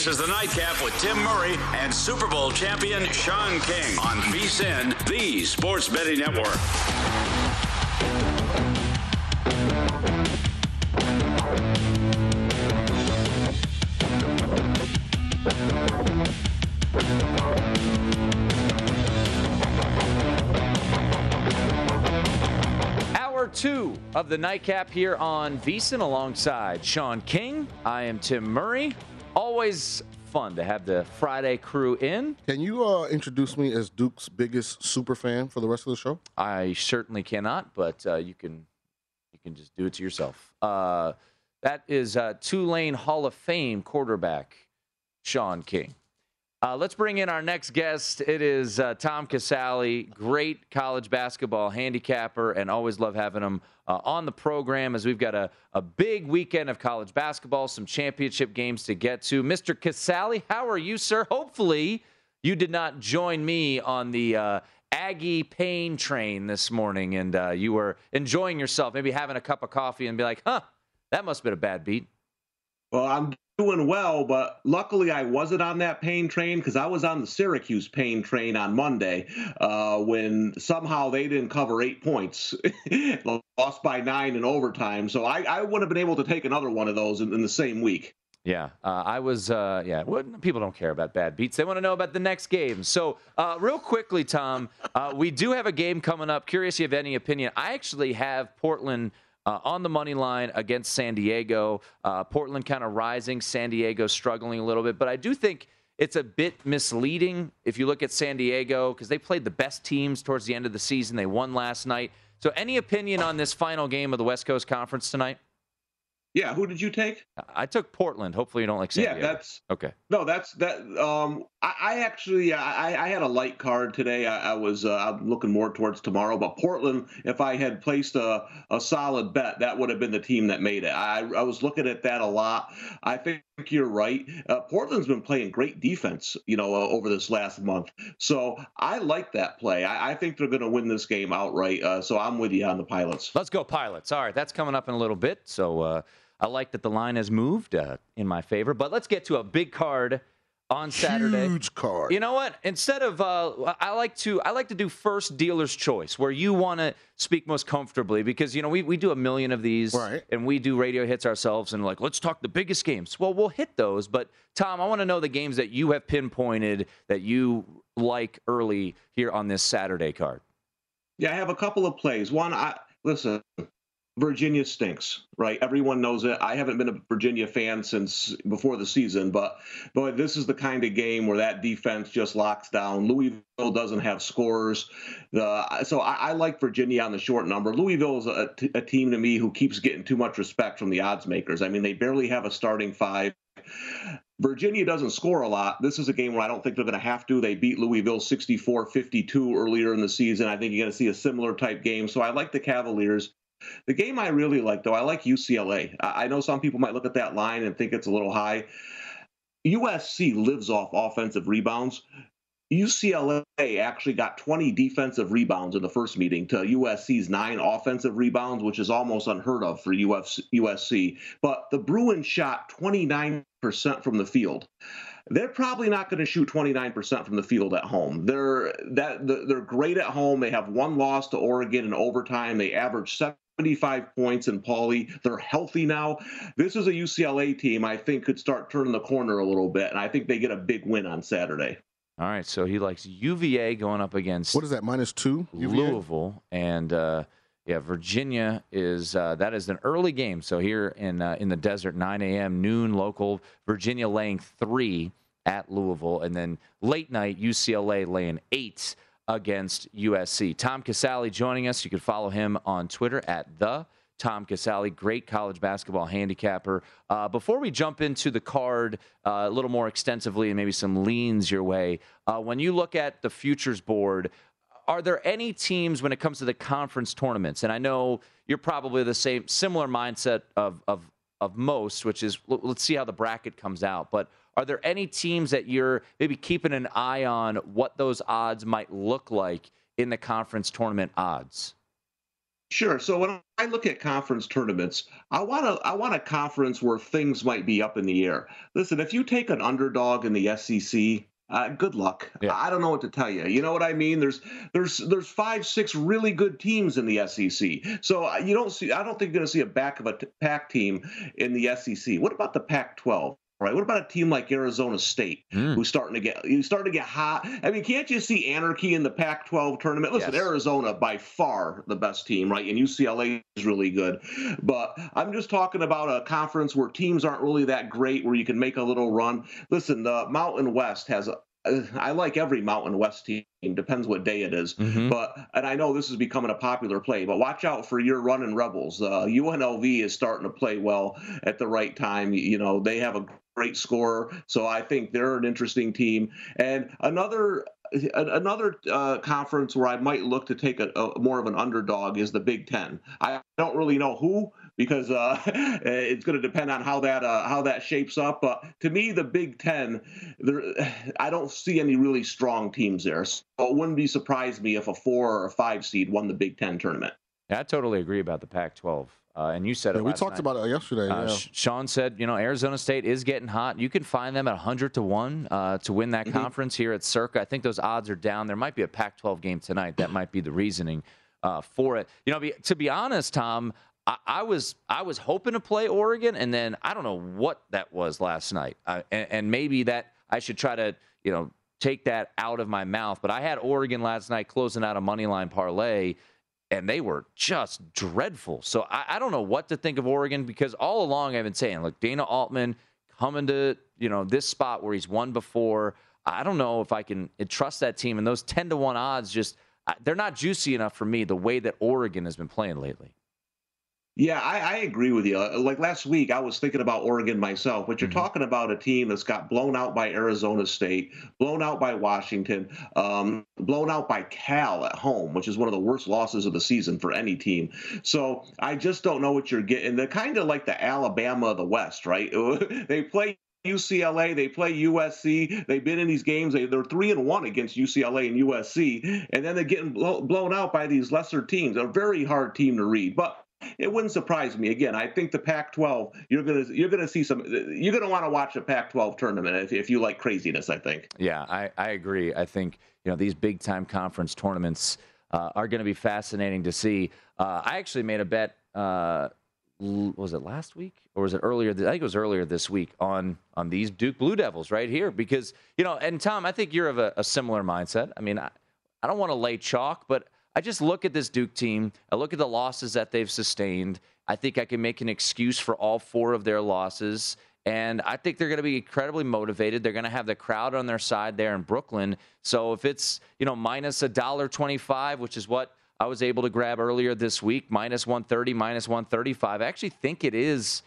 This is the Nightcap with Tim Murray and Super Bowl champion Sean King on VSIN, the Sports Betting Network. Hour two of the nightcap here on VSIN alongside Sean King. I am Tim Murray. Always fun to have the Friday crew in. Can you uh, introduce me as Duke's biggest super fan for the rest of the show? I certainly cannot, but uh, you can you can just do it to yourself. Uh, that is uh, Tulane Hall of Fame quarterback Sean King. Uh, let's bring in our next guest. It is uh, Tom Casale, great college basketball handicapper, and always love having him uh, on the program as we've got a, a big weekend of college basketball, some championship games to get to. Mr. Casale, how are you, sir? Hopefully, you did not join me on the uh, Aggie pain train this morning and uh, you were enjoying yourself, maybe having a cup of coffee and be like, huh, that must have been a bad beat. Well, I'm doing well, but luckily I wasn't on that pain train because I was on the Syracuse pain train on Monday uh, when somehow they didn't cover eight points, lost by nine in overtime. So I, I would have been able to take another one of those in, in the same week. Yeah, uh, I was. Uh, yeah, well, people don't care about bad beats. They want to know about the next game. So, uh, real quickly, Tom, uh, we do have a game coming up. Curious if you have any opinion. I actually have Portland uh, on the money line against San Diego. Uh, Portland kind of rising, San Diego struggling a little bit. But I do think it's a bit misleading if you look at San Diego because they played the best teams towards the end of the season. They won last night. So, any opinion on this final game of the West Coast Conference tonight? Yeah, who did you take? I took Portland. Hopefully, you don't like San yeah, Diego. that's okay. No, that's that. Um, I, I actually I, I had a light card today. I, I was uh, I'm looking more towards tomorrow, but Portland. If I had placed a, a solid bet, that would have been the team that made it. I I was looking at that a lot. I think you're right. Uh, Portland's been playing great defense, you know, uh, over this last month. So I like that play. I, I think they're going to win this game outright. Uh, so I'm with you on the Pilots. Let's go Pilots. All right, that's coming up in a little bit. So uh, I like that the line has moved uh, in my favor. But let's get to a big card on Saturday. Huge card. You know what? Instead of uh, I like to I like to do first dealer's choice, where you want to speak most comfortably, because you know we, we do a million of these, Right. and we do radio hits ourselves, and like let's talk the biggest games. Well, we'll hit those, but Tom, I want to know the games that you have pinpointed that you like early here on this Saturday card. Yeah, I have a couple of plays. One, I listen. Virginia stinks, right? Everyone knows it. I haven't been a Virginia fan since before the season, but but this is the kind of game where that defense just locks down. Louisville doesn't have scores. The so I, I like Virginia on the short number. Louisville is a, a team to me who keeps getting too much respect from the odds makers. I mean, they barely have a starting five. Virginia doesn't score a lot. This is a game where I don't think they're going to have to. They beat Louisville 64 52 earlier in the season. I think you're going to see a similar type game. So I like the Cavaliers. The game I really like, though, I like UCLA. I know some people might look at that line and think it's a little high. USC lives off offensive rebounds. UCLA actually got 20 defensive rebounds in the first meeting to USC's nine offensive rebounds, which is almost unheard of for USC. But the Bruins shot 29% from the field. They're probably not going to shoot 29% from the field at home. They're that they're great at home. They have one loss to Oregon in overtime. They average 75 points in Pauley. They're healthy now. This is a UCLA team I think could start turning the corner a little bit, and I think they get a big win on Saturday. All right, so he likes UVA going up against what is that minus two? UVA? Louisville and uh, yeah, Virginia is uh, that is an early game. So here in uh, in the desert, 9 a.m. noon local. Virginia laying three at Louisville, and then late night UCLA laying eight against USC. Tom Casale joining us. You can follow him on Twitter at the Tom Casale, great college basketball handicapper. Uh, before we jump into the card uh, a little more extensively and maybe some leans your way, uh, when you look at the futures board, are there any teams when it comes to the conference tournaments? And I know you're probably the same, similar mindset of of of most, which is let's see how the bracket comes out. But are there any teams that you're maybe keeping an eye on what those odds might look like in the conference tournament odds? Sure. So when I look at conference tournaments, I want to I want a conference where things might be up in the air. Listen, if you take an underdog in the SEC, uh, good luck. Yeah. I don't know what to tell you. You know what I mean? There's there's there's five six really good teams in the SEC. So uh, you don't see. I don't think you're going to see a back of a t- pack team in the SEC. What about the Pac-12? Right? What about a team like Arizona State, mm. who's starting to get who's starting to get hot? I mean, can't you see anarchy in the Pac-12 tournament? Listen, yes. Arizona by far the best team, right? And UCLA is really good, but I'm just talking about a conference where teams aren't really that great, where you can make a little run. Listen, the Mountain West has a I like every Mountain West team. Depends what day it is. Mm-hmm. But and I know this is becoming a popular play, but watch out for your running rebels. Uh, UNLV is starting to play well at the right time. You know they have a great scorer. So I think they're an interesting team. And another another uh, conference where I might look to take a, a, more of an underdog is the Big Ten. I don't really know who because uh, it's going to depend on how that uh, how that shapes up. But to me, the Big Ten, there, I don't see any really strong teams there. So it wouldn't be surprised me if a four or a five seed won the Big Ten tournament. Yeah, I totally agree about the Pac-12. Uh, and you said yeah, it. we talked night. about it yesterday. Uh, yeah. Sean said, you know, Arizona State is getting hot. You can find them at 100 to one uh, to win that mm-hmm. conference here at Circa. I think those odds are down. There might be a Pac-12 game tonight. That might be the reasoning uh, for it. You know, be, to be honest, Tom, I, I, was I was hoping to play Oregon, and then I don't know what that was last night, and, and maybe that I should try to, you know, take that out of my mouth. But I had Oregon last night closing out a money line parlay and they were just dreadful. So I, I, don't know what to think of Oregon because all along I've been saying, look, Dana Altman coming to you know this spot where he's won before. I don't know if I can trust that team, and those ten to one odds just they're not juicy enough for me. The way that Oregon has been playing lately. Yeah, I, I, agree with you. Uh, like last week, I was thinking about Oregon myself, but you're mm-hmm. talking about a team that's got blown out by Arizona State, blown out by Washington, um, blown out by Cal at home, which is one of the worst losses of the season for any team. So I just don't know what you're getting. They're kind of like the Alabama of the West, right? they play UCLA, they play USC. They've been in these games. They, are three and one against UCLA and USC, and then they're getting blow, blown out by these lesser teams. A very hard team to read, but it wouldn't surprise me. Again, I think the Pac-12 you're gonna you're gonna see some. You're gonna want to watch a Pac-12 tournament if, if you like craziness. I think. Yeah, I, I agree. I think you know these big time conference tournaments uh, are going to be fascinating to see. Uh, I actually made a bet. Uh, was it last week or was it earlier? I think it was earlier this week on on these Duke Blue Devils right here because you know. And Tom, I think you're of a, a similar mindset. I mean, I, I don't want to lay chalk, but I just look at this Duke team. I look at the losses that they've sustained. I think I can make an excuse for all four of their losses. And I think they're going to be incredibly motivated. They're going to have the crowd on their side there in Brooklyn. So if it's, you know, minus a dollar twenty-five, which is what I was able to grab earlier this week, minus 130, minus 135, I actually think it is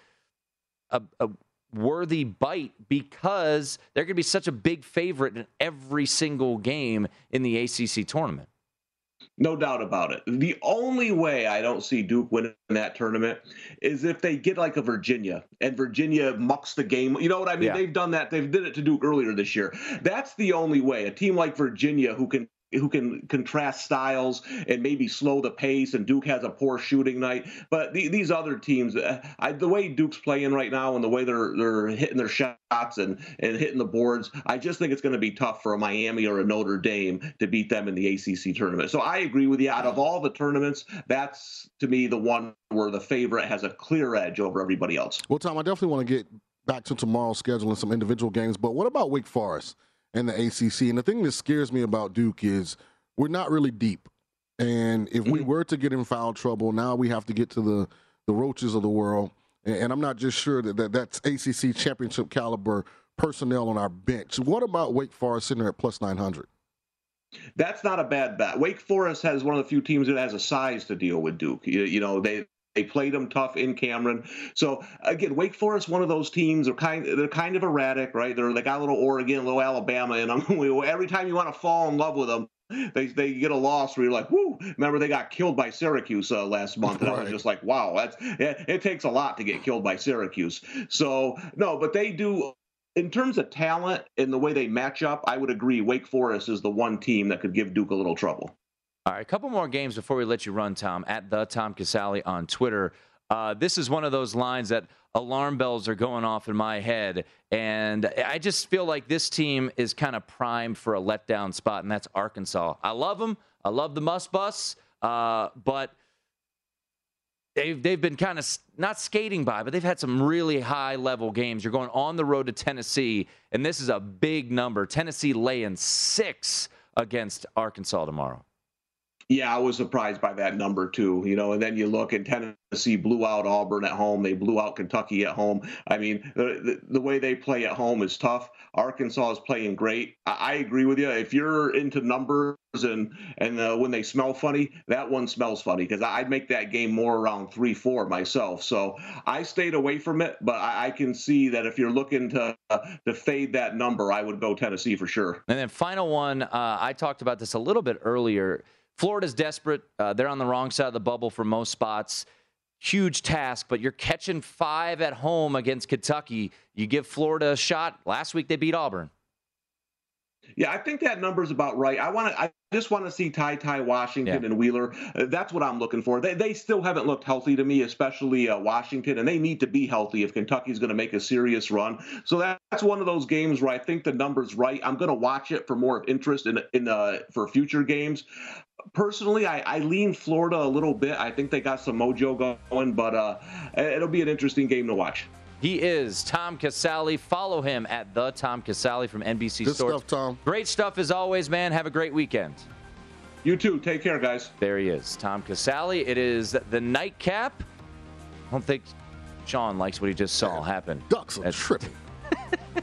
a, a worthy bite because they're going to be such a big favorite in every single game in the ACC tournament. No doubt about it. The only way I don't see Duke winning that tournament is if they get like a Virginia and Virginia mucks the game. You know what I mean? Yeah. They've done that. They've did it to Duke earlier this year. That's the only way. A team like Virginia who can who can contrast styles and maybe slow the pace. And Duke has a poor shooting night, but the, these other teams, uh, I, the way Duke's playing right now and the way they're they're hitting their shots and and hitting the boards, I just think it's going to be tough for a Miami or a Notre Dame to beat them in the ACC tournament. So I agree with you. Out of all the tournaments, that's to me the one where the favorite has a clear edge over everybody else. Well, Tom, I definitely want to get back to tomorrow's schedule and some individual games, but what about Wake Forest and the ACC? And the thing that scares me about Duke is we're not really deep. And if we mm. were to get in foul trouble, now we have to get to the, the roaches of the world. And, and I'm not just sure that, that that's ACC championship caliber personnel on our bench. What about Wake Forest sitting there at plus 900? That's not a bad bet. Wake Forest has one of the few teams that has a size to deal with Duke. You, you know, they they played them tough in Cameron. So again, Wake Forest, one of those teams are kind they're kind of erratic, right? They're they got a little Oregon, a little Alabama, and I'm, every time you want to fall in love with them, they they get a loss where you're like, whoo! Remember they got killed by Syracuse uh, last month, and I was just like, wow, that's it, it takes a lot to get killed by Syracuse. So no, but they do. In terms of talent and the way they match up, I would agree. Wake Forest is the one team that could give Duke a little trouble. All right, a couple more games before we let you run, Tom. At the Tom Casale on Twitter. Uh, this is one of those lines that alarm bells are going off in my head, and I just feel like this team is kind of primed for a letdown spot, and that's Arkansas. I love them. I love the Muss Bus, uh, but they've they've been kind of not skating by, but they've had some really high level games. You're going on the road to Tennessee, and this is a big number. Tennessee laying six against Arkansas tomorrow. Yeah, I was surprised by that number too. You know, and then you look and Tennessee blew out Auburn at home. They blew out Kentucky at home. I mean, the the, the way they play at home is tough. Arkansas is playing great. I, I agree with you. If you're into numbers and and uh, when they smell funny, that one smells funny because I'd make that game more around three four myself. So I stayed away from it, but I, I can see that if you're looking to uh, to fade that number, I would go Tennessee for sure. And then final one, uh, I talked about this a little bit earlier. Florida's desperate. Uh, they're on the wrong side of the bubble for most spots. Huge task, but you're catching five at home against Kentucky. You give Florida a shot. Last week they beat Auburn. Yeah, I think that number's about right. I want to. I just want to see TyTy Washington Yeah. and Wheeler. Uh, that's what I'm looking for. They they still haven't looked healthy to me, especially uh, Washington, and they need to be healthy if Kentucky's going to make a serious run. So that, that's one of those games where I think the number's right. I'm going to watch it for more of interest in in uh, for future games. Personally, I, I lean Florida a little bit. I think they got some mojo going, but uh, it'll be an interesting game to watch. He is Tom Casale. Follow him at the Tom Casale from NBC Good Sports. stuff, Tom. Great stuff as always, man. Have a great weekend. You too. Take care, guys. There he is, Tom Casale. It is the nightcap. I don't think Sean likes what he just saw happen. Ducks are At- tripping.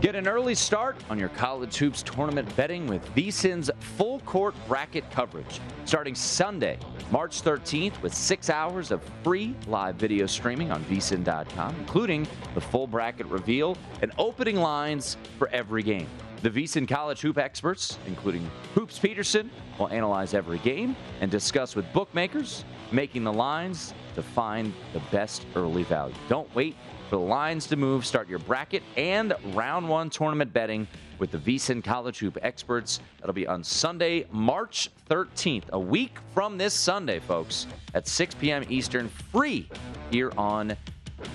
Get an early start on your college hoops tournament betting with VSIN's full court bracket coverage. Starting Sunday, March 13th, with six hours of free live video streaming on vsin.com, including the full bracket reveal and opening lines for every game. The VSIN College Hoop experts, including Hoops Peterson, will analyze every game and discuss with bookmakers, making the lines to find the best early value. Don't wait for the lines to move. Start your bracket and round one tournament betting with the VSIN College Hoop experts. That'll be on Sunday, March 13th, a week from this Sunday, folks, at 6 p.m. Eastern, free here on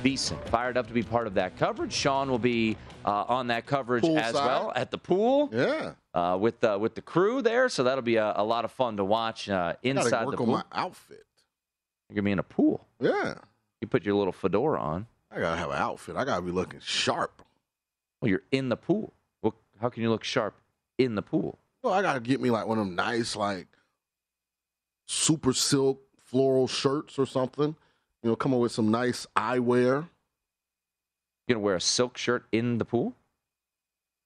VSIN. Fired up to be part of that coverage. Sean will be uh, on that coverage Pool as side. well at the pool. Yeah. Uh, with the with the crew there, so that'll be a, a lot of fun to watch uh, I inside the pool. on my outfit. You're gonna be in a pool. Yeah. You put your little fedora on. I gotta have an outfit. I gotta be looking sharp. Well, you're in the pool. Well, how can you look sharp in the pool? Well, I gotta get me like one of them nice, like super silk floral shirts or something. You know, come up with some nice eyewear. You're gonna wear a silk shirt in the pool?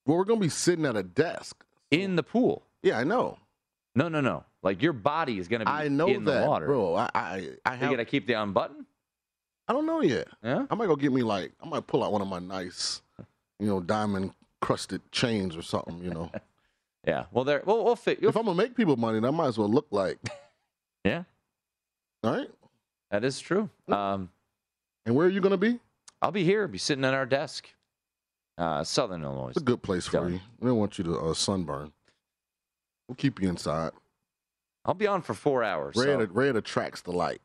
Well, we're gonna be sitting at a desk. In the pool? Yeah, I know. No, no, no. Like your body is gonna be I know in that, the water. bro. I I, I You have. gotta keep the unbutton? I don't know yet. Yeah. I might go get me like I might pull out one of my nice, you know, diamond crusted chains or something. You know, Yeah. Well, there. Well, we'll fit. if I'm gonna make people money, I might as well look like. Yeah, All right. that is true. Um, And where are you gonna be? I'll be here. Be sitting at our desk. Uh, Southern Illinois. It's a good place for you. We don't want you to uh, sunburn. We'll keep you inside. I'll be on for four hours. so Red, red attracts the light.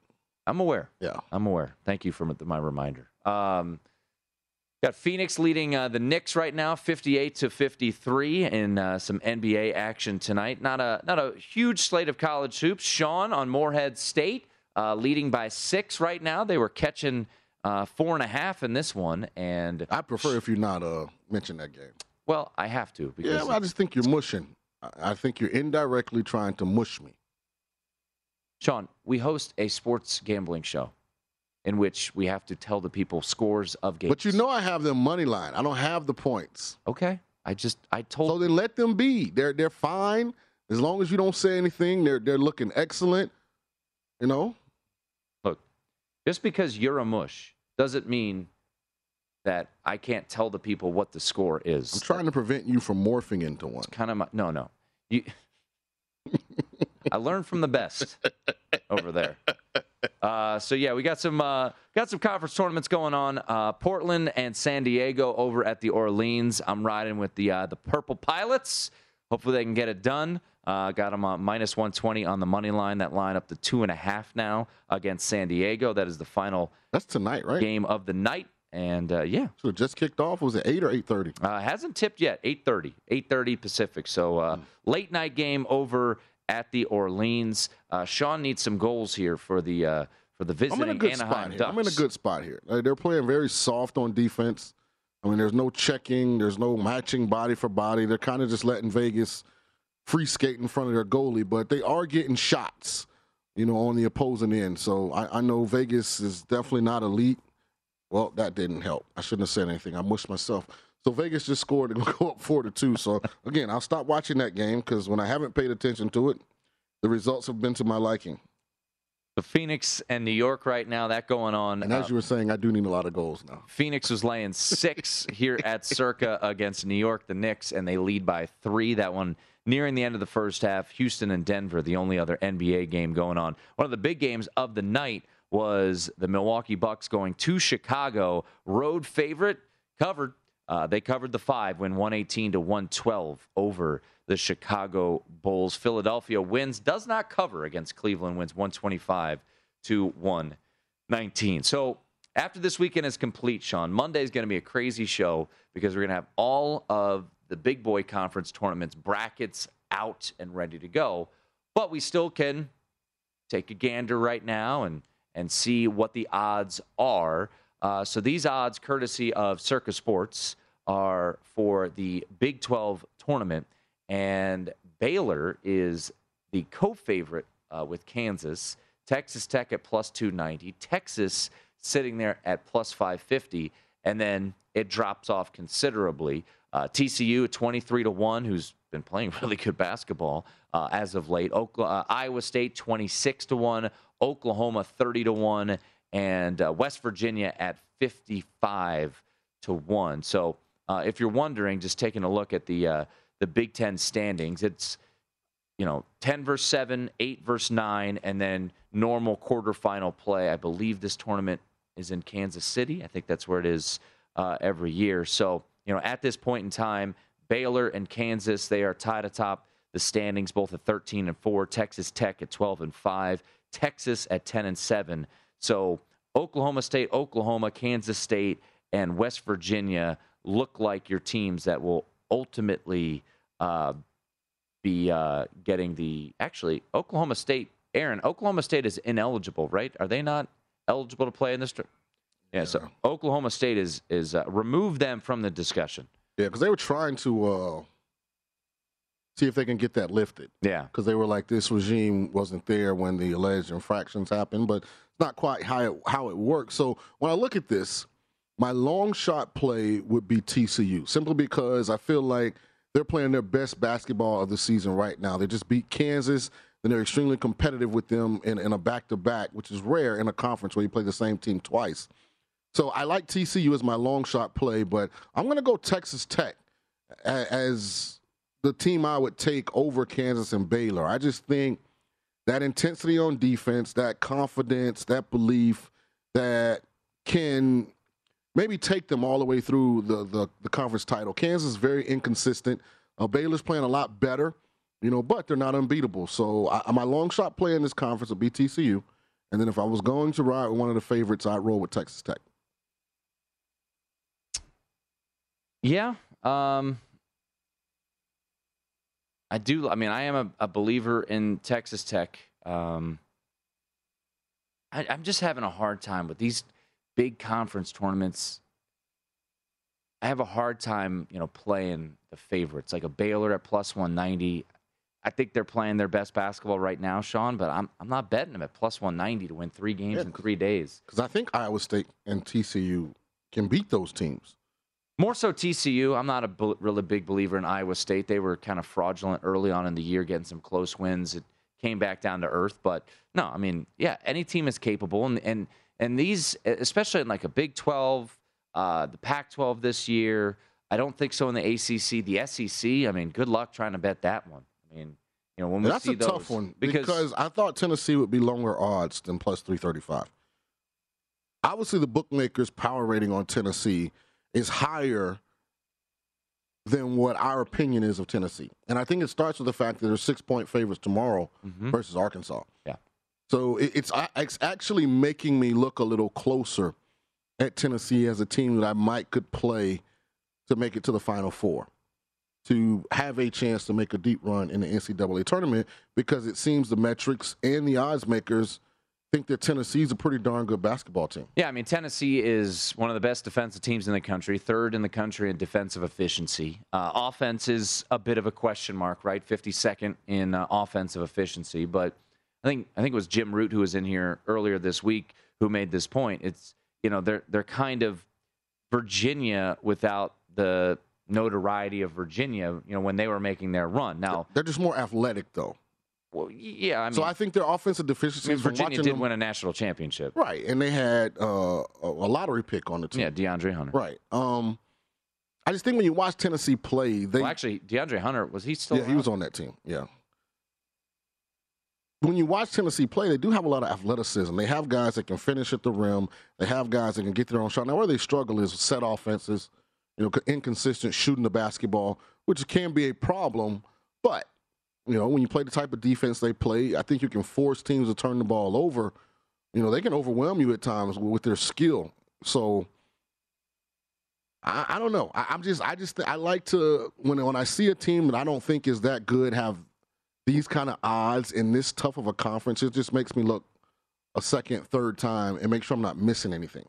I'm aware. Yeah. I'm aware. Thank you for my- my reminder. Um, got Phoenix leading uh, the Knicks right now, 58 to 53, in uh, some NBA action tonight. Not a not a huge slate of college hoops. Sean on Morehead State uh, leading by six right now. They were catching uh, four and a half in this one, and I prefer if you not uh mention that game. well, I have to because Yeah, well, I just think you're mushing. I- I think you're indirectly trying to mush me. Sean, we host a sports gambling show in which we have to tell the people scores of games. But you know I have the money line. I don't have the points. okay. I just I told So then let them be. They're they're fine as long as you don't say anything. They're they're looking excellent. You know. Just because you're a mush doesn't mean that I can't tell the people what the score is. I'm trying to prevent you from morphing into one. It's kind of my, no, no. You, I learned from the best over there. Uh, so yeah, we got some uh, got some conference tournaments going on. Uh, Portland and San Diego over at the Orleans. I'm riding with the uh, the Purple Pilots. Hopefully they can get it done. Uh, got them on minus 120 on the money line. That line up to two and a half now against San Diego. That is the final. That's tonight, right? Game of the night. And uh, yeah, so it just kicked off. Was it eight or eight thirty? Uh, hasn't tipped yet. Eight thirty. Eight thirty Pacific. So uh, mm. late night game over at the Orleans. Uh, Sean needs some goals here for the uh, for the visiting I'm in a good Anaheim spot Ducks. I'm in a good spot here. they're playing very soft on defense. I mean, there's no checking. There's no matching body for body. They're kind of just letting Vegas free skate in front of their goalie, but they are getting shots, you know, on the opposing end. So I, I know Vegas is definitely not elite. Well, that didn't help. I shouldn't have said anything. I mushed myself. So Vegas just scored and go up four to two. So again, I'll stop watching that game because when I haven't paid attention to it, the results have been to my liking. The Phoenix and New York right now, that going on. And as uh, you were saying, I do need a lot of goals now. Phoenix was laying six here at Circa against New York, the Knicks, and they lead by three. That one nearing the end of the first half. Houston and Denver, the only other NBA game going on. One of the big games of the night was the Milwaukee Bucks going to Chicago, road favorite, covered. Uh, they covered the five, win 118 to 112 over the Chicago Bulls. Philadelphia wins, does not cover against Cleveland, wins 125 to 119. So after this weekend is complete, Sean, Monday is going to be a crazy show because we're going to have all of the big boy conference tournaments brackets out and ready to go. But we still can take a gander right now and and see what the odds are. Uh, so these odds, courtesy of Circa Sports, are for the Big 12 tournament, and Baylor is the co-favorite uh, with Kansas. Texas Tech at plus 290. Texas sitting there at plus 550, and then it drops off considerably. Uh, TCU at 23 to one, who's been playing really good basketball uh, as of late. Oklahoma, uh, Iowa State 26 to one. Oklahoma 30 to 1, and uh, West Virginia at 55 to 1. So uh, if you're wondering, just taking a look at the uh, the Big Ten standings, it's you know 10 versus 7, 8 versus 9, and then normal quarterfinal play. I believe this tournament is in Kansas City. I think that's where it is uh, every year. So you know at this point in time, Baylor and Kansas they are tied atop the standings, both at 13 and 4. Texas Tech at 12 and 5. Texas at 10 and 7. So Oklahoma State, Oklahoma, Kansas State, and West Virginia look like your teams that will ultimately uh, be uh, getting the. Actually, Oklahoma State, Aaron, Oklahoma State is ineligible, right? Are they not eligible to play in this? Yeah, yeah. so Oklahoma State is is uh, remove them from the discussion. Yeah, because they were trying to uh, see if they can get that lifted. Yeah. Because they were like, this regime wasn't there when the alleged infractions happened, but it's not quite how it, how it works. So when I look at this, my long shot play would be TCU, simply because I feel like they're playing their best basketball of the season right now. They just beat Kansas, and they're extremely competitive with them in, in a back to back, which is rare in a conference where you play the same team twice. So I like TCU as my long shot play, but I'm going to go Texas Tech as the team I would take over Kansas and Baylor. I just think that intensity on defense, that confidence, that belief that can maybe take them all the way through the, the, the conference title. Kansas is very inconsistent. Uh, Baylor's playing a lot better, you know, but they're not unbeatable. So I, my long shot play in this conference would be TCU. And then if I was going to ride with one of the favorites, I'd roll with Texas Tech. Yeah. Um, I do. I mean, I am a, a believer in Texas Tech. Um, I, I'm just having a hard time with these big conference tournaments. I have a hard time, you know, playing the favorites like a Baylor at plus 190. I think they're playing their best basketball right now, Sean, but I'm I'm not betting them at plus 190 to win three games yeah, in three days. Because I think Iowa State and TCU can beat those teams. More so TCU. I'm not a really big believer in Iowa State. They were kind of fraudulent early on in the year, getting some close wins. It came back down to earth. But no, I mean, yeah, any team is capable, and and and these, especially in like a Big 12, uh, the Pac-12 this year. I don't think so in the ACC, the SEC. I mean, good luck trying to bet that one. I mean, you know, when we That's see a those, tough one because, I thought Tennessee would be longer odds than plus 335. Obviously, the bookmakers' power rating on Tennessee is higher than what our opinion is of Tennessee. And I think it starts with the fact that they're six point favorites tomorrow Mhm. versus Arkansas. Yeah. So it, it's, it's actually making me look a little closer at Tennessee as a team that I might could play to make it to the Final Four, to have a chance to make a deep run in the NCAA tournament because it seems the metrics and the odds makers think that Tennessee's a pretty darn good basketball team. Yeah, I mean Tennessee is one of the best defensive teams in the country, third in the country in defensive efficiency. Uh, offense is a bit of a question mark, right? Fifty second in uh, offensive efficiency, but I think I think it was Jim Root who was in here earlier this week who made this point. It's you know they're they're kind of Virginia without the notoriety of Virginia. You know when they were making their run. Now They're just more athletic, though. Well, yeah, I mean, so I think their offensive I deficiencies mean, from Virginia did them- win a national championship. Right, and they had uh, a, a lottery pick on the team. Yeah, DeAndre Hunter. Right. Um, I just think when you watch Tennessee play, they Well, actually, DeAndre Hunter was he still? yeah, he was on that team. Yeah. When you watch Tennessee play, they do have a lot of athleticism. They have guys that can finish at the rim. They have guys that can get their own shot. Now, where they struggle is set offenses, you know, inconsistent shooting the basketball, which can be a problem. But you know, when you play the type of defense they play, I think you can force teams to turn the ball over. You know, they can overwhelm you at times with their skill. So I, I don't know. I, I'm just, I just, I like to when when I see a team that I don't think is that good have these kind of odds in this tough of a conference. It just makes me look a second, third time and make sure I'm not missing anything.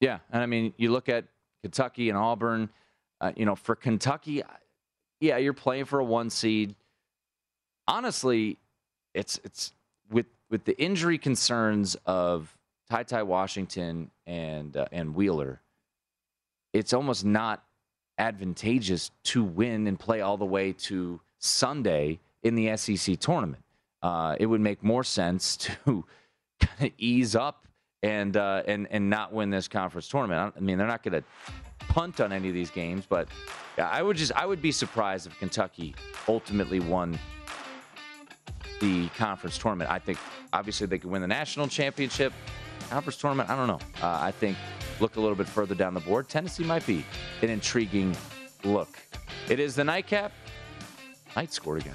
Yeah, and I mean, you look at Kentucky and Auburn. Uh, you know, for Kentucky, yeah, you're playing for a one seed. Honestly, it's it's with with the injury concerns of TyTy Washington and uh, and Wheeler. It's almost not advantageous to win and play all the way to Sunday in the SEC tournament. Uh, it would make more sense to kind of ease up and uh, and and not win this conference tournament. I mean, they're not going to punt on any of these games, but yeah, I would just I would be surprised if Kentucky ultimately won the conference tournament. I think obviously they could win the national championship. Conference tournament, I don't know. Uh, I think look a little bit further down the board. Tennessee might be an intriguing look. It is the nightcap. Night scored again.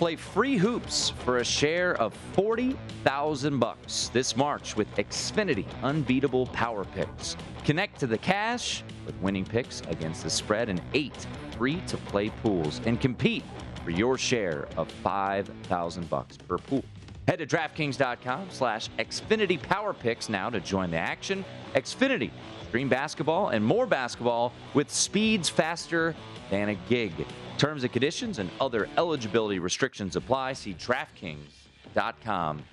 Play free hoops for a share of 40,000 bucks this March with Xfinity unbeatable power picks. Connect to the cash with winning picks against the spread and 8 free to play pools and compete for your share of 5,000 bucks per pool. Head to DraftKings.com slash Xfinity Power Picks now to join the action. Xfinity, stream basketball and more basketball with speeds faster than a gig. Terms and conditions and other eligibility restrictions apply. See DraftKings.com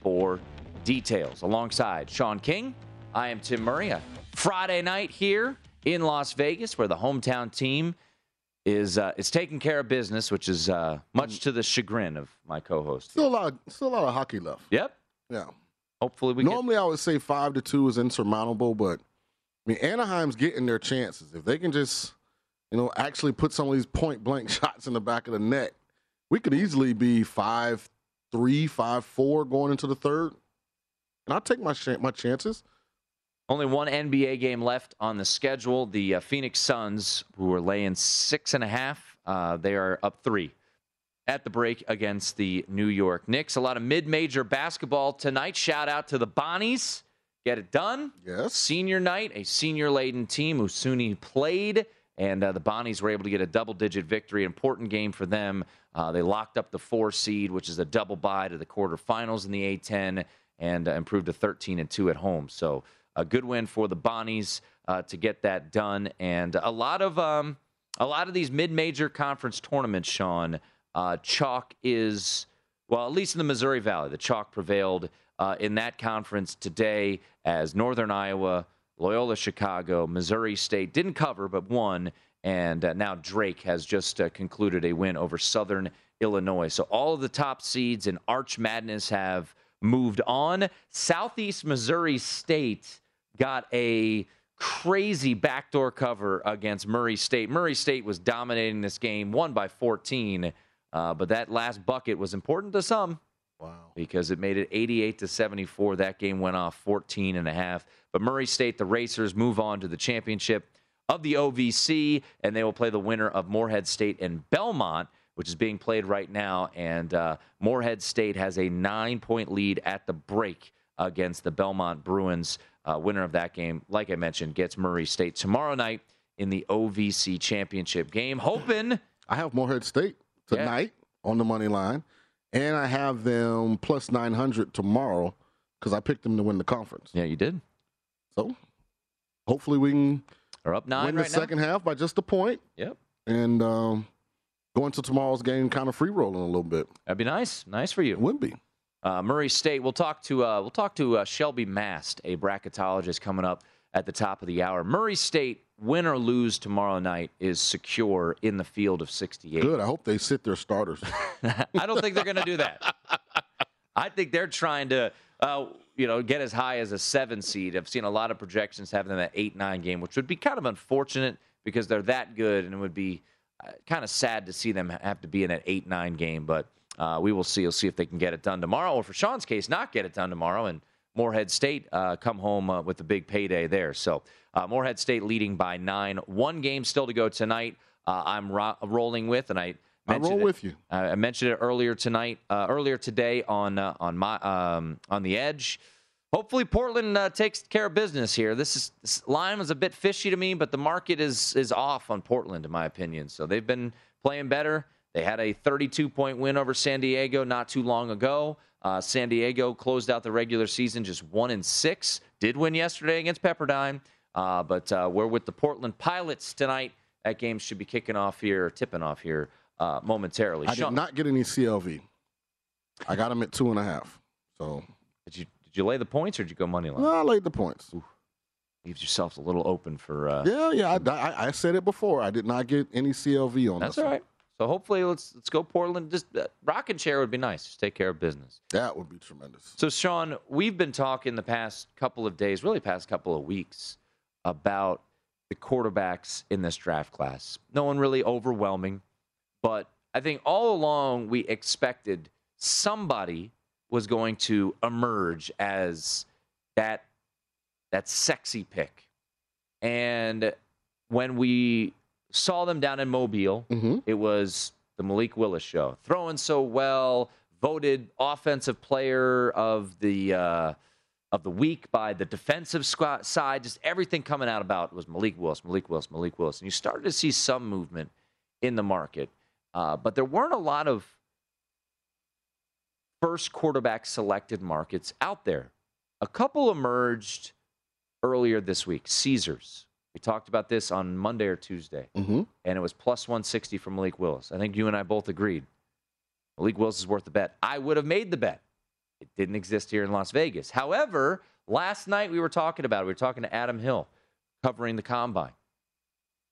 for details. Alongside Sean King, I am Tim Murray. A Friday night here in Las Vegas where the hometown team is uh, is taking care of business, which is uh, much to the chagrin of my co-host. Still a lot, still a lot of hockey left. Yep. Yeah. Hopefully we get Normally, I would say five to two is insurmountable, but I mean Anaheim's getting their chances if they can just, you know, actually put some of these point blank shots in the back of the net. We could easily be five three, five four going into the third, and I'll take my ch- my chances. Only one NBA game left on the schedule. The uh, Phoenix Suns, who are laying six and a half, uh, they are up three at the break against the New York Knicks. A lot of mid-major basketball tonight. Shout out to the Bonnies. Get it done. Yes. Senior night, a senior-laden team. Osunniyi played, and uh, the Bonnies were able to get a double-digit victory. Important game for them. Uh, they locked up the four seed, which is a double bye to the quarterfinals in the A10, and uh, improved to 13 and two at home. So a good win for the Bonnies uh, to get that done, and a lot of um, a lot of these mid-major conference tournaments, Sean, uh, chalk is well, at least in the Missouri Valley, the chalk prevailed uh, in that conference today as Northern Iowa, Loyola Chicago, Missouri State didn't cover but won, and uh, now Drake has just uh, concluded a win over Southern Illinois. So all of the top seeds in Arch Madness have moved on. Southeast Missouri State got a crazy backdoor cover against Murray State. Murray State was dominating this game, won by 14, uh, but that last bucket was important to some. Wow. Because it made it 88 to 74. That game went off 14 and a half. But Murray State, the Racers, move on to the championship of the OVC, and they will play the winner of Morehead State and Belmont, which is being played right now. And uh, Morehead State has a nine point lead at the break against the Belmont Bruins. Uh, winner of that game, like I mentioned, gets Murray State tomorrow night in the OVC championship game. Hoping. I have Morehead State tonight yeah. on the money line, and I have them plus 900 tomorrow because I picked them to win the conference. Yeah, you did. So hopefully we can are up nine win the right second now? half by just a point. Yep. And um, go into tomorrow's game kind of free rolling a little bit. That'd be nice. Nice for you. It would be. Uh, Murray State. We'll talk to uh, we'll talk to uh, Shelby Mast, a bracketologist, coming up at the top of the hour. Murray State, win or lose tomorrow night, is secure in the field of 68. Good. I hope they sit their starters. I don't think they're going to do that. I think they're trying to, uh, you know, get as high as a seven seed. I've seen a lot of projections having them at eight nine game, which would be kind of unfortunate because they're that good, and it would be uh, kind of sad to see them have to be in an eight nine game. But uh, we will see. We'll see if they can get it done tomorrow, or for Sean's case, not get it done tomorrow, and Morehead State uh, come home uh, with a big payday there. So uh, Morehead State leading by nine. One game still to go tonight. Uh, I'm ro- rolling with, and I. I roll it, with you. I mentioned it earlier tonight, uh, earlier today on on my um, on the edge. Hopefully, Portland takes care of business here. This, is, this line was a bit fishy to me, but the market is is off on Portland, in my opinion. So they've been playing better. They had a 32 point win over San Diego not too long ago. Uh, San Diego closed out the regular season just one and six. Did win yesterday against Pepperdine, uh, but uh, we're with the Portland Pilots tonight. That game should be kicking off here, tipping off here uh, momentarily. I Sean, did not get any CLV. I got them at two and a half. So did you did you lay the points or did you go money line? No, I laid the points. Ooh. Leaves yourself a little open for. Uh, yeah, yeah. I, I, I, said it before. I did not get any CLV on. This. That's all right. So hopefully, let's let's go Portland. Just uh, rocking chair would be nice. Just take care of business. That would be tremendous. So Sean, we've been talking the past couple of days, really past couple of weeks, about the quarterbacks in this draft class. No one really overwhelming, but I think all along we expected somebody was going to emerge as that that sexy pick. And when we saw them down in Mobile. Mm-hmm. It was the Malik Willis show. Throwing so well, voted offensive player of the uh, of the week by the defensive squad side. Just everything coming out about was Malik Willis, Malik Willis, Malik Willis, and you started to see some movement in the market, uh, but there weren't a lot of first quarterback selected markets out there. A couple emerged earlier this week. Caesars we talked about this on Monday or Tuesday, mm-hmm. and it was plus 160 for Malik Willis. I think you and I both agreed. Malik Willis is worth the bet. I would have made the bet. It didn't exist here in Las Vegas. However, last night we were talking about it. We were talking to Adam Hill covering the combine.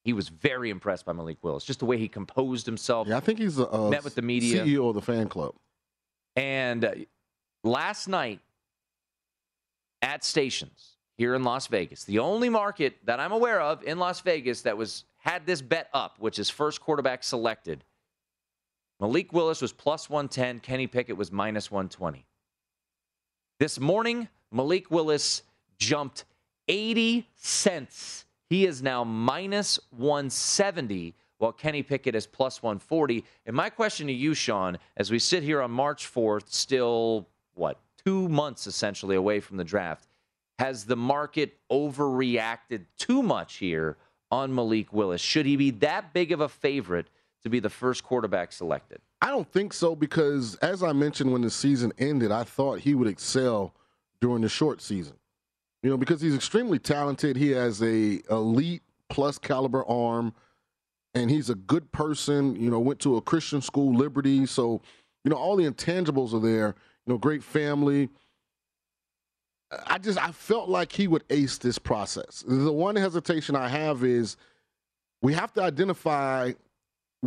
He was very impressed by Malik Willis, just the way he composed himself. Yeah, I think he's a, met with the media, CEO of the fan club. And uh, last night at stations, here in Las Vegas. The only market that I'm aware of in Las Vegas that was had this bet up, which is first quarterback selected. Malik Willis was plus 110, Kenny Pickett was minus 120. This morning, Malik Willis jumped 80 cents. He is now minus 170, while Kenny Pickett is plus 140. And my question to you, Sean, as we sit here on March 4th, still, what, two months essentially away from the draft, has the market overreacted too much here on Malik Willis? Should he be that big of a favorite to be the first quarterback selected? I don't think so because, as I mentioned when the season ended, I thought he would excel during the short season. You know, because he's extremely talented. He has a elite plus caliber arm, and he's a good person. You know, went to a Christian school, Liberty. So, you know, all the intangibles are there. You know, great family. I just I felt like he would ace this process. The one hesitation I have is we have to identify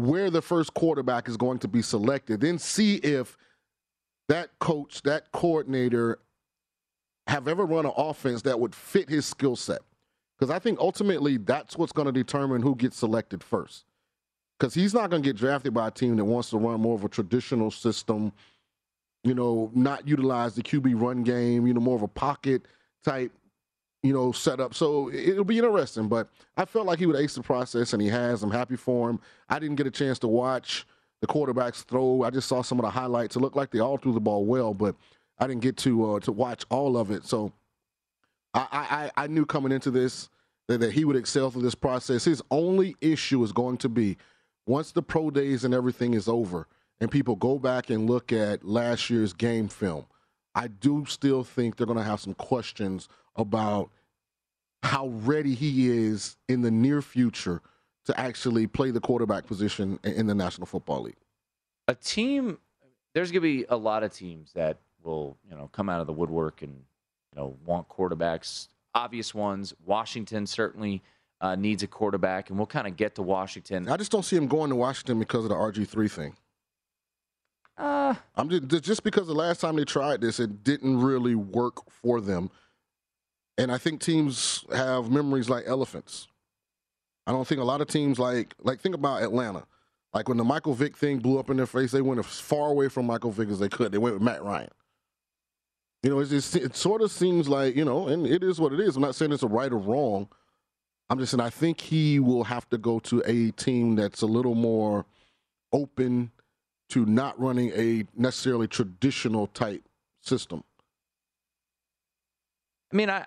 where the first quarterback is going to be selected, then see if that coach, that coordinator have ever run an offense that would fit his skill set. Because I think ultimately that's what's going to determine who gets selected first. Because he's not going to get drafted by a team that wants to run more of a traditional system, you know, not utilize the QB run game, you know, more of a pocket type, you know, set up. So it'll be interesting. But I felt like he would ace the process, and he has. I'm happy for him. I didn't get a chance to watch the quarterbacks throw. I just saw some of the highlights. It looked like they all threw the ball well, but I didn't get to uh, to watch all of it. So I, I, I knew coming into this that, that he would excel through this process. His only issue is going to be once the pro days and everything is over and people go back and look at last year's game film, I do still think they're going to have some questions about how ready he is in the near future to actually play the quarterback position in the National Football League. A team, there's going to be a lot of teams that will, you know, come out of the woodwork and, you know, want quarterbacks. Obvious ones. Washington certainly uh, needs a quarterback, and we'll kind of get to Washington. I just don't see him going to Washington because of the RG three thing. Uh, I'm just, just because the last time they tried this, it didn't really work for them. And I think teams have memories like elephants. I don't think a lot of teams like like think about Atlanta. Like when the Michael Vick thing blew up in their face, they went as far away from Michael Vick as they could. They went with Matt Ryan. You know, just, it sort of seems like you know, and it is what it is. I'm not saying it's a right or wrong. I'm just saying I think he will have to go to a team that's a little more open to not running a necessarily traditional type system. I mean, I,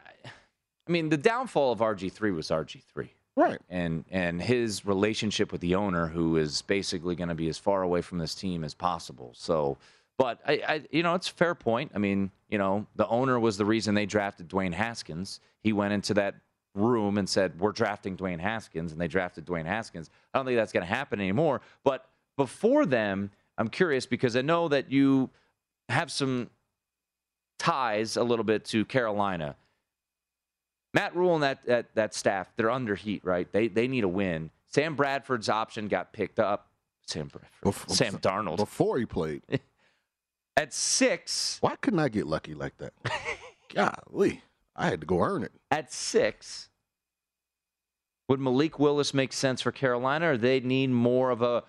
I mean, the downfall of RG three was RG three, right? And and his relationship with the owner, who is basically going to be as far away from this team as possible. So, but I, I, you know, it's a fair point. I mean, you know, the owner was the reason they drafted Dwayne Haskins. He went into that room and said, "We're drafting Dwayne Haskins," and they drafted Dwayne Haskins. I don't think that's going to happen anymore. But before them, I'm curious because I know that you have some ties a little bit to Carolina. Matt Rhule and that, that, that staff, they're under heat, right? They, they need a win. Sam Bradford's option got picked up. Sam Bradford. Before, Sam Darnold. Before he played. At six. Why couldn't I get lucky like that? Golly. I had to go earn it. At six, would Malik Willis make sense for Carolina, or they need more of a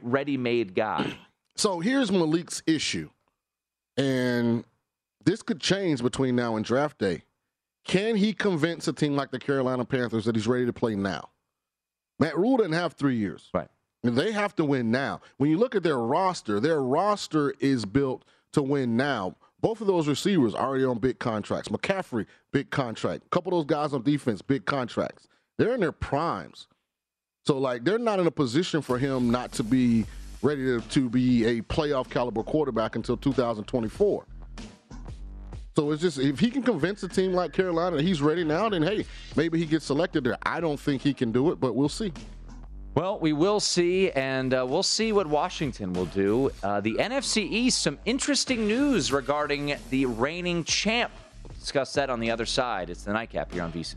ready-made guy? So here's Malik's issue, and this could change between now and draft day. Can he convince a team like the Carolina Panthers that he's ready to play now? Matt Rhule didn't have three years. Right. And they have to win now. When you look at their roster, their roster is built to win now. Both of those receivers already on big contracts. McCaffrey, big contract. A couple of those guys on defense, big contracts. They're in their primes. So, like, they're not in a position for him not to be ready to, to be a playoff caliber quarterback until 2024. So it's just if he can convince a team like Carolina that he's ready now, then hey, maybe he gets selected there. I don't think he can do it, but we'll see. Well, we will see, and uh, we'll see what Washington will do. Uh, the NFC East, some interesting news regarding the reigning champ. We'll discuss that on the other side. It's the nightcap here on VSIN.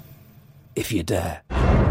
If you dare.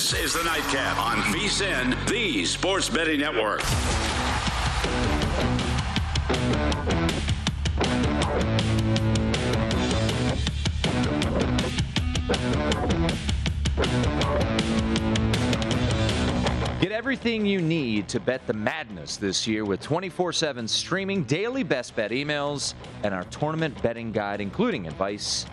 This is the Nightcap on VSIN, the Sports Betting Network. Get everything you need to bet the madness this year with 24 7 streaming, daily best bet emails, and our tournament betting guide, including advice,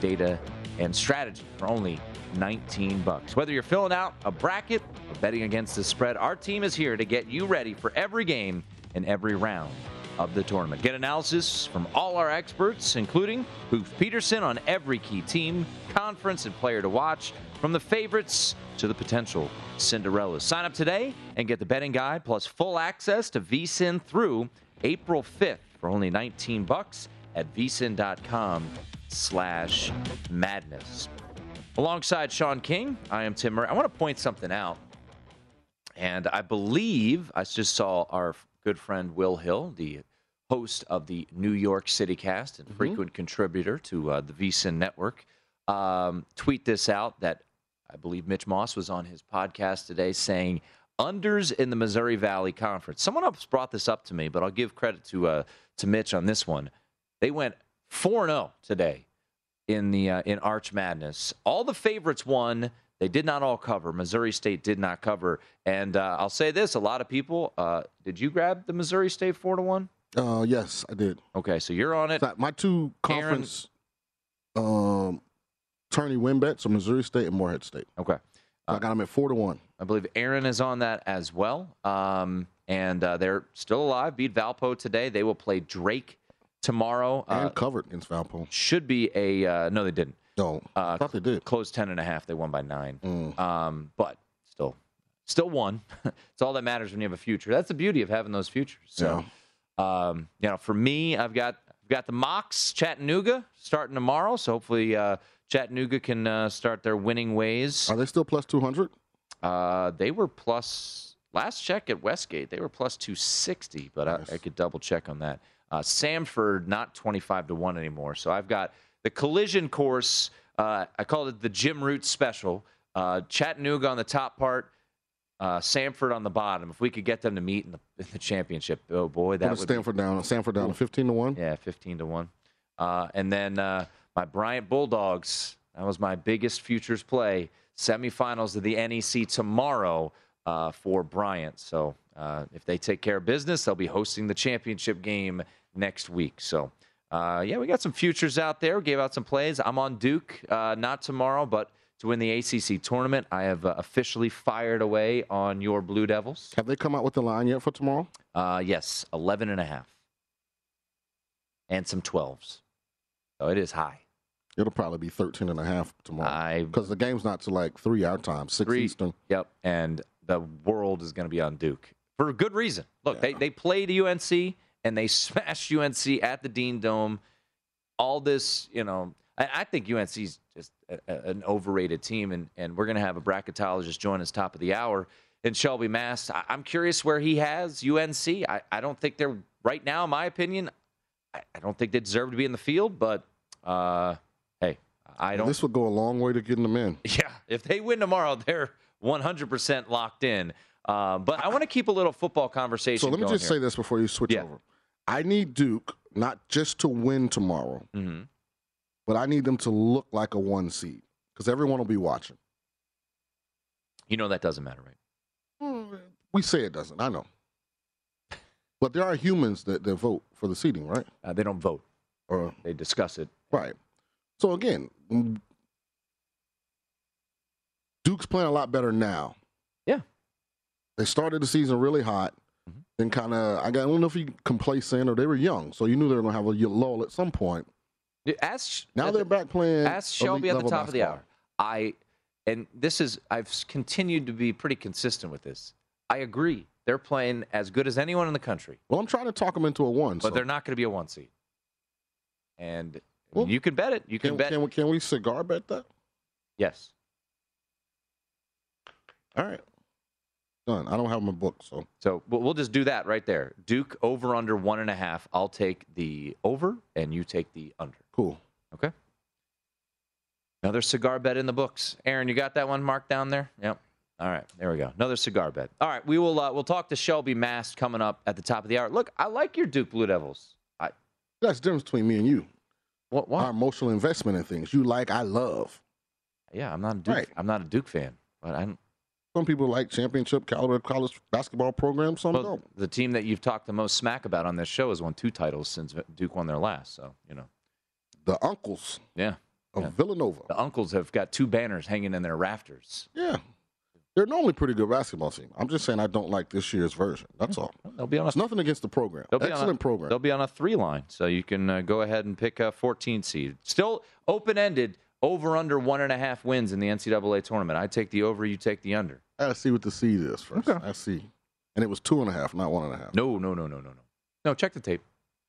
data, and strategy for only 19 bucks. Whether you're filling out a bracket or betting against the spread, our team is here to get you ready for every game and every round of the tournament. Get analysis from all our experts, including Booth Peterson on every key team, conference, and player to watch, from the favorites to the potential Cinderellas. Sign up today and get the betting guide plus full access to VSIN through April 5th for only 19 bucks at vsin.com slash madness. Alongside Sean King, I am Tim Murray. I want to point something out. And I believe I just saw our good friend Will Hill, the host of the New York City cast and frequent contributor to uh, the VSIN network, um, tweet this out that I believe Mitch Moss was on his podcast today saying unders in the Missouri Valley Conference. Someone else brought this up to me, but I'll give credit to uh, to Mitch on this one. They went 4 0 today in the uh, in Arch Madness. All the favorites won. They did not all cover. Missouri State did not cover. And uh, I'll say this: a lot of people. Uh, did you grab the Missouri State four to one? Uh, yes, I did. Okay, so you're on it. My two conference um, tourney win bets are Missouri State and Morehead State. Okay, I got them at four to one. I believe Aaron is on that as well. Um, and uh, they're still alive. Beat Valpo today. They will play Drake tomorrow. And Uh, covered against Valpo. should be a uh, no. They didn't. No, Uh, I thought they did. Closed ten and a half. They won by nine. Mm. Um, but still, still won. it's all that matters when you have a future. That's the beauty of having those futures. So, um, you know, for me, I've got I've got the Mocs Chattanooga starting tomorrow. So hopefully, uh, Chattanooga can uh, start their winning ways. Are they still plus two hundred? Uh, they were plus last check at Westgate. They were plus two sixty, but I, I could double check on that. Uh, Samford not twenty five to one anymore. So I've got the collision course. Uh, I called it the Jim Root Special. Uh, Chattanooga on the top part, uh, Samford on the bottom. If we could get them to meet in the, in the championship, oh boy, that would Samford down. Samford down fifteen to one. yeah, 15 to 1. Uh, and then uh, my Bryant Bulldogs, that was my biggest futures play. Semifinals of the NEC tomorrow uh, for Bryant. So uh, if they take care of business, they'll be hosting the championship game next week. So, uh, yeah, we got some futures out there. We gave out some plays. I'm on Duke, uh, not tomorrow, but to win the ACC tournament. I have uh, officially fired away on your Blue Devils. Have they come out with the line yet for tomorrow? Uh, yes, 11 and a half. And some 12s. So it is high. It'll probably be 13 and a half tomorrow. Because the game's not to like three our time, six Three- Eastern. Yep. And the world is going to be on Duke for a good reason. Look, they, they played UNC and they smashed UNC at the Dean Dome. All this, you know, I, I think UNC's just a, a- an overrated team, and, and we're going to have a bracketologist join us top of the hour. And Shelby Mast, I, I'm curious where he has UNC. I, I don't think they're, right now, in my opinion, I, I don't think they deserve to be in the field, but uh, hey, I don't. This would go a long way to getting them in. Yeah, if they win tomorrow, they're 100% locked in. Uh, but I want to keep a little football conversation. So let me just here. say this before you switch Yeah. over. I need Duke not just to win tomorrow, Mm-hmm. but I need them to look like a one seed because everyone will be watching. You know that doesn't matter, right? We say it doesn't. I know. But there are humans that, that vote for the seating, right? Uh, they don't vote. Or They discuss it. right. So again, mm, Duke's playing a lot better now. Yeah. They started the season really hot. Mm-hmm. Then kind of, I don't know if you complacent or they were young, so you knew they were going to have a lull at some point. Ask Now they're back playing. Ask Shelby at the top of the hour. I and this is I've continued to be pretty consistent with this. I agree. They're playing as good as anyone in the country, Well, I'm trying to talk them into a one. but so they're not going to be a one seed. And Well, you can bet it. You can, Can, bet. can, we, can we cigar bet that? yes. All right. Done. I don't have my book, so So we'll we'll just do that right there. Duke over under one and a half. I'll take the over, and you take the under. cool. Okay. Another cigar bet in the books. Aaron, you got that one marked down there? Yep. All right, there we go. Another cigar bet. All right, we will uh, we'll talk to Shelby Mast coming up at the top of the hour. Look, I like your Duke Blue Devils. I That's the difference between me and you. what what? Our emotional investment in things. You like, I love. yeah, I'm not a Duke. Right. I'm not a Duke fan, but I'm Some people like championship caliber college basketball programs. Some well, don't. the team that you've talked the most smack about on this show has won two titles since Duke won their last. So you know, The uncles yeah, of Yeah. Villanova. the uncles have got two banners hanging in their rafters. Yeah. They're normally pretty good basketball team. I'm just saying I don't like this year's version. That's all. They'll be on a It's nothing against the program. They'll be on a- Excellent program. They'll be on a three line, so you can uh, go ahead and pick a 14 seed. Still open ended, over under one and a half wins in the NCAA tournament. I take the over, you take the under. I gotta see what the seed is first. Okay. I see. And it was two and a half, not one and a half. No, no, no, no, no, no. No, check the tape.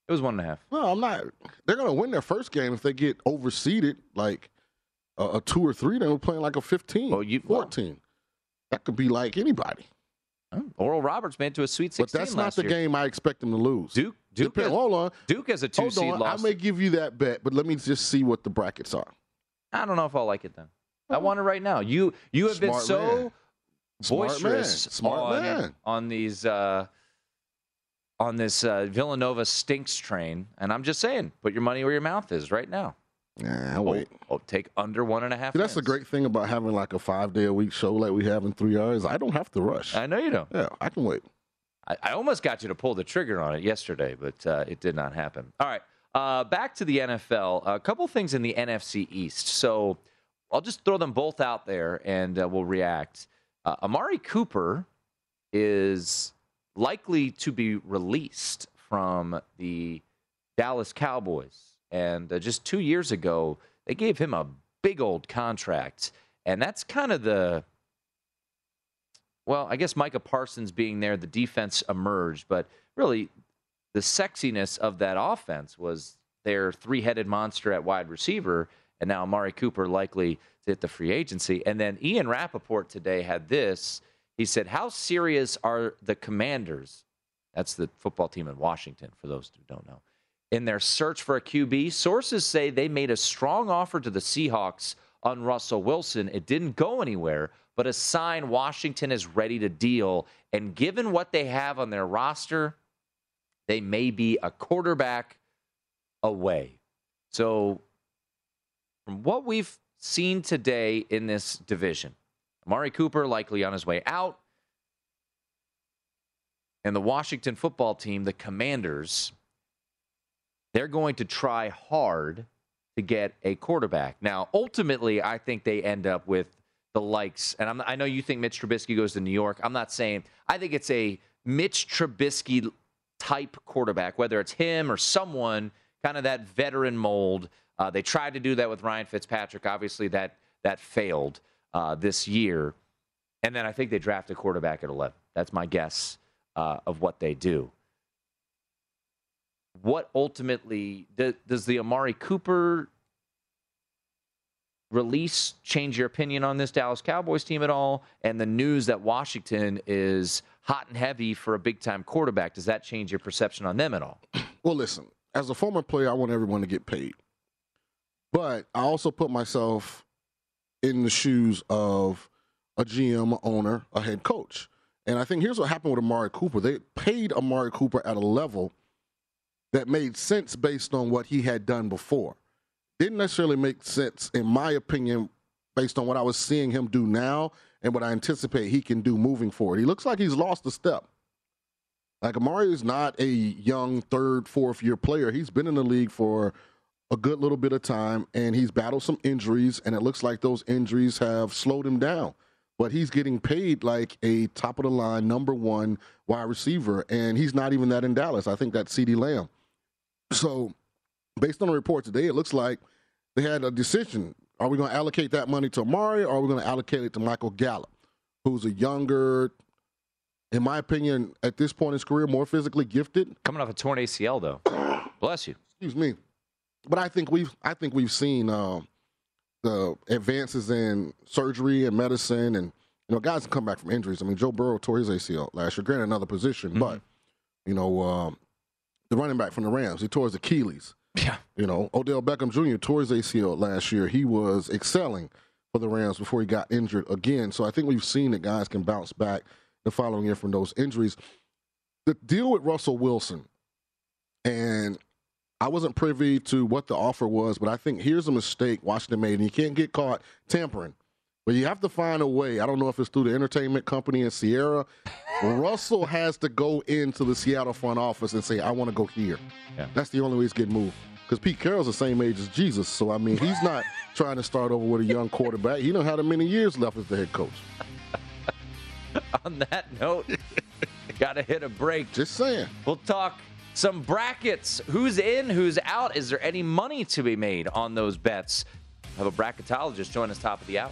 It was one and a half. No, I'm not. They're gonna win their first game if they get overseeded, like a, a two or three. Then we're playing like a 15, Well, you- well- 14. That could be like anybody. Oh, Oral Roberts made it to a Sweet 16 But that's not the year. game I expect them to lose. Duke, Duke, Depend- as, hold on. Duke has a two Hold seed on. loss. I may give you that bet, but let me just see what the brackets are. I don't know if I'll like it then. I want it right now. You you have been so man. Smart boisterous man. Smart on, man. on these uh, on this uh, Villanova stinks train, and I'm just saying, put your money where your mouth is right now. Nah, Oh, wait. oh, take under one and a half. See, that's the great thing about having like a five day a week show like we have in three hours. I don't have to rush. I know you don't. yeah, I can wait. I, I almost got you to pull the trigger on it yesterday, but uh, it did not happen. All right, uh, back to the NFL. A couple things in the NFC East. So I'll just throw them both out there, and uh, we'll react. Uh, Amari Cooper is likely to be released from the Dallas Cowboys, and uh, just two years ago they gave him a big old contract, and that's kind of the well, I guess Micah Parsons being there, the defense emerged, but really the sexiness of that offense was their three headed monster at wide receiver, and now Amari Cooper likely to hit the free agency. And then Ian Rapoport today had this. He said, How serious are the commanders? That's the football team in Washington, for those who don't know. In their search for a QB, sources say they made a strong offer to the Seahawks on Russell Wilson. It didn't go anywhere, but a sign Washington is ready to deal. And given what they have on their roster, they may be a quarterback away. So, from what we've seen today in this division, Amari Cooper likely on his way out. And the Washington football team, the Commanders, they're going to try hard to get a quarterback. Now, ultimately, I think they end up with the likes, and I'm, I know you think Mitch Trubisky goes to New York. I'm not saying, I think it's a Mitch Trubisky type quarterback, whether it's him or someone, kind of that veteran mold. Uh, they tried to do that with Ryan Fitzpatrick. Obviously, that that failed uh, this year. And then I think they draft a quarterback at 11. That's my guess uh, of what they do. What ultimately does, does the Amari Cooper release change your opinion on this Dallas Cowboys team at all? And the news that Washington is hot and heavy for a big time quarterback, does that change your perception on them at all? Well, listen, as a former player, I want everyone to get paid. But I also put myself in the shoes of a GM, a owner, a head coach. And I think here's what happened with Amari Cooper. They paid Amari Cooper at a level that made sense based on what he had done before. Didn't necessarily make sense, in my opinion, based on what I was seeing him do now and what I anticipate he can do moving forward. He looks like he's lost a step. Like Amari is not a young third, fourth year player. He's been in the league for a good little bit of time and he's battled some injuries, and it looks like those injuries have slowed him down. But he's getting paid like a top of the line number one wide receiver, and he's not even that in Dallas. I think that's CeeDee Lamb. So, based on the report today, it looks like they had a decision. Are we going to allocate that money to Amari or are we going to allocate it to Michael Gallup, who's a younger, in my opinion, at this point in his career, more physically gifted? Coming off a torn ACL, though. Bless you. Excuse me. But I think we've I think we've seen uh, the advances in surgery and medicine, and you know, guys can come back from injuries. I mean, Joe Burrow tore his ACL last year, granted another position, mm-hmm. but you know, um, the running back from the Rams, he tore his Achilles. Yeah. You know, Odell Beckham Jr. tore his ACL last year. He was excelling for the Rams before he got injured again. So I think we've seen that guys can bounce back the following year from those injuries. The deal with Russell Wilson, and I wasn't privy to what the offer was, but I think here's a mistake Washington made, and you can't get caught tampering. But you have to find a way. I don't know if it's through the entertainment company in Sierra. Russell has to go into the Seattle front office and say, I want to go here. Yeah. That's the only way he's getting moved. Because Pete Carroll's the same age as Jesus. So, I mean, he's not trying to start over with a young quarterback. He don't have many years left as the head coach. On that note, got to hit a break. Just saying. We'll talk some brackets. Who's in, who's out? Is there any money to be made on those bets? Have a bracketologist join us top of the hour.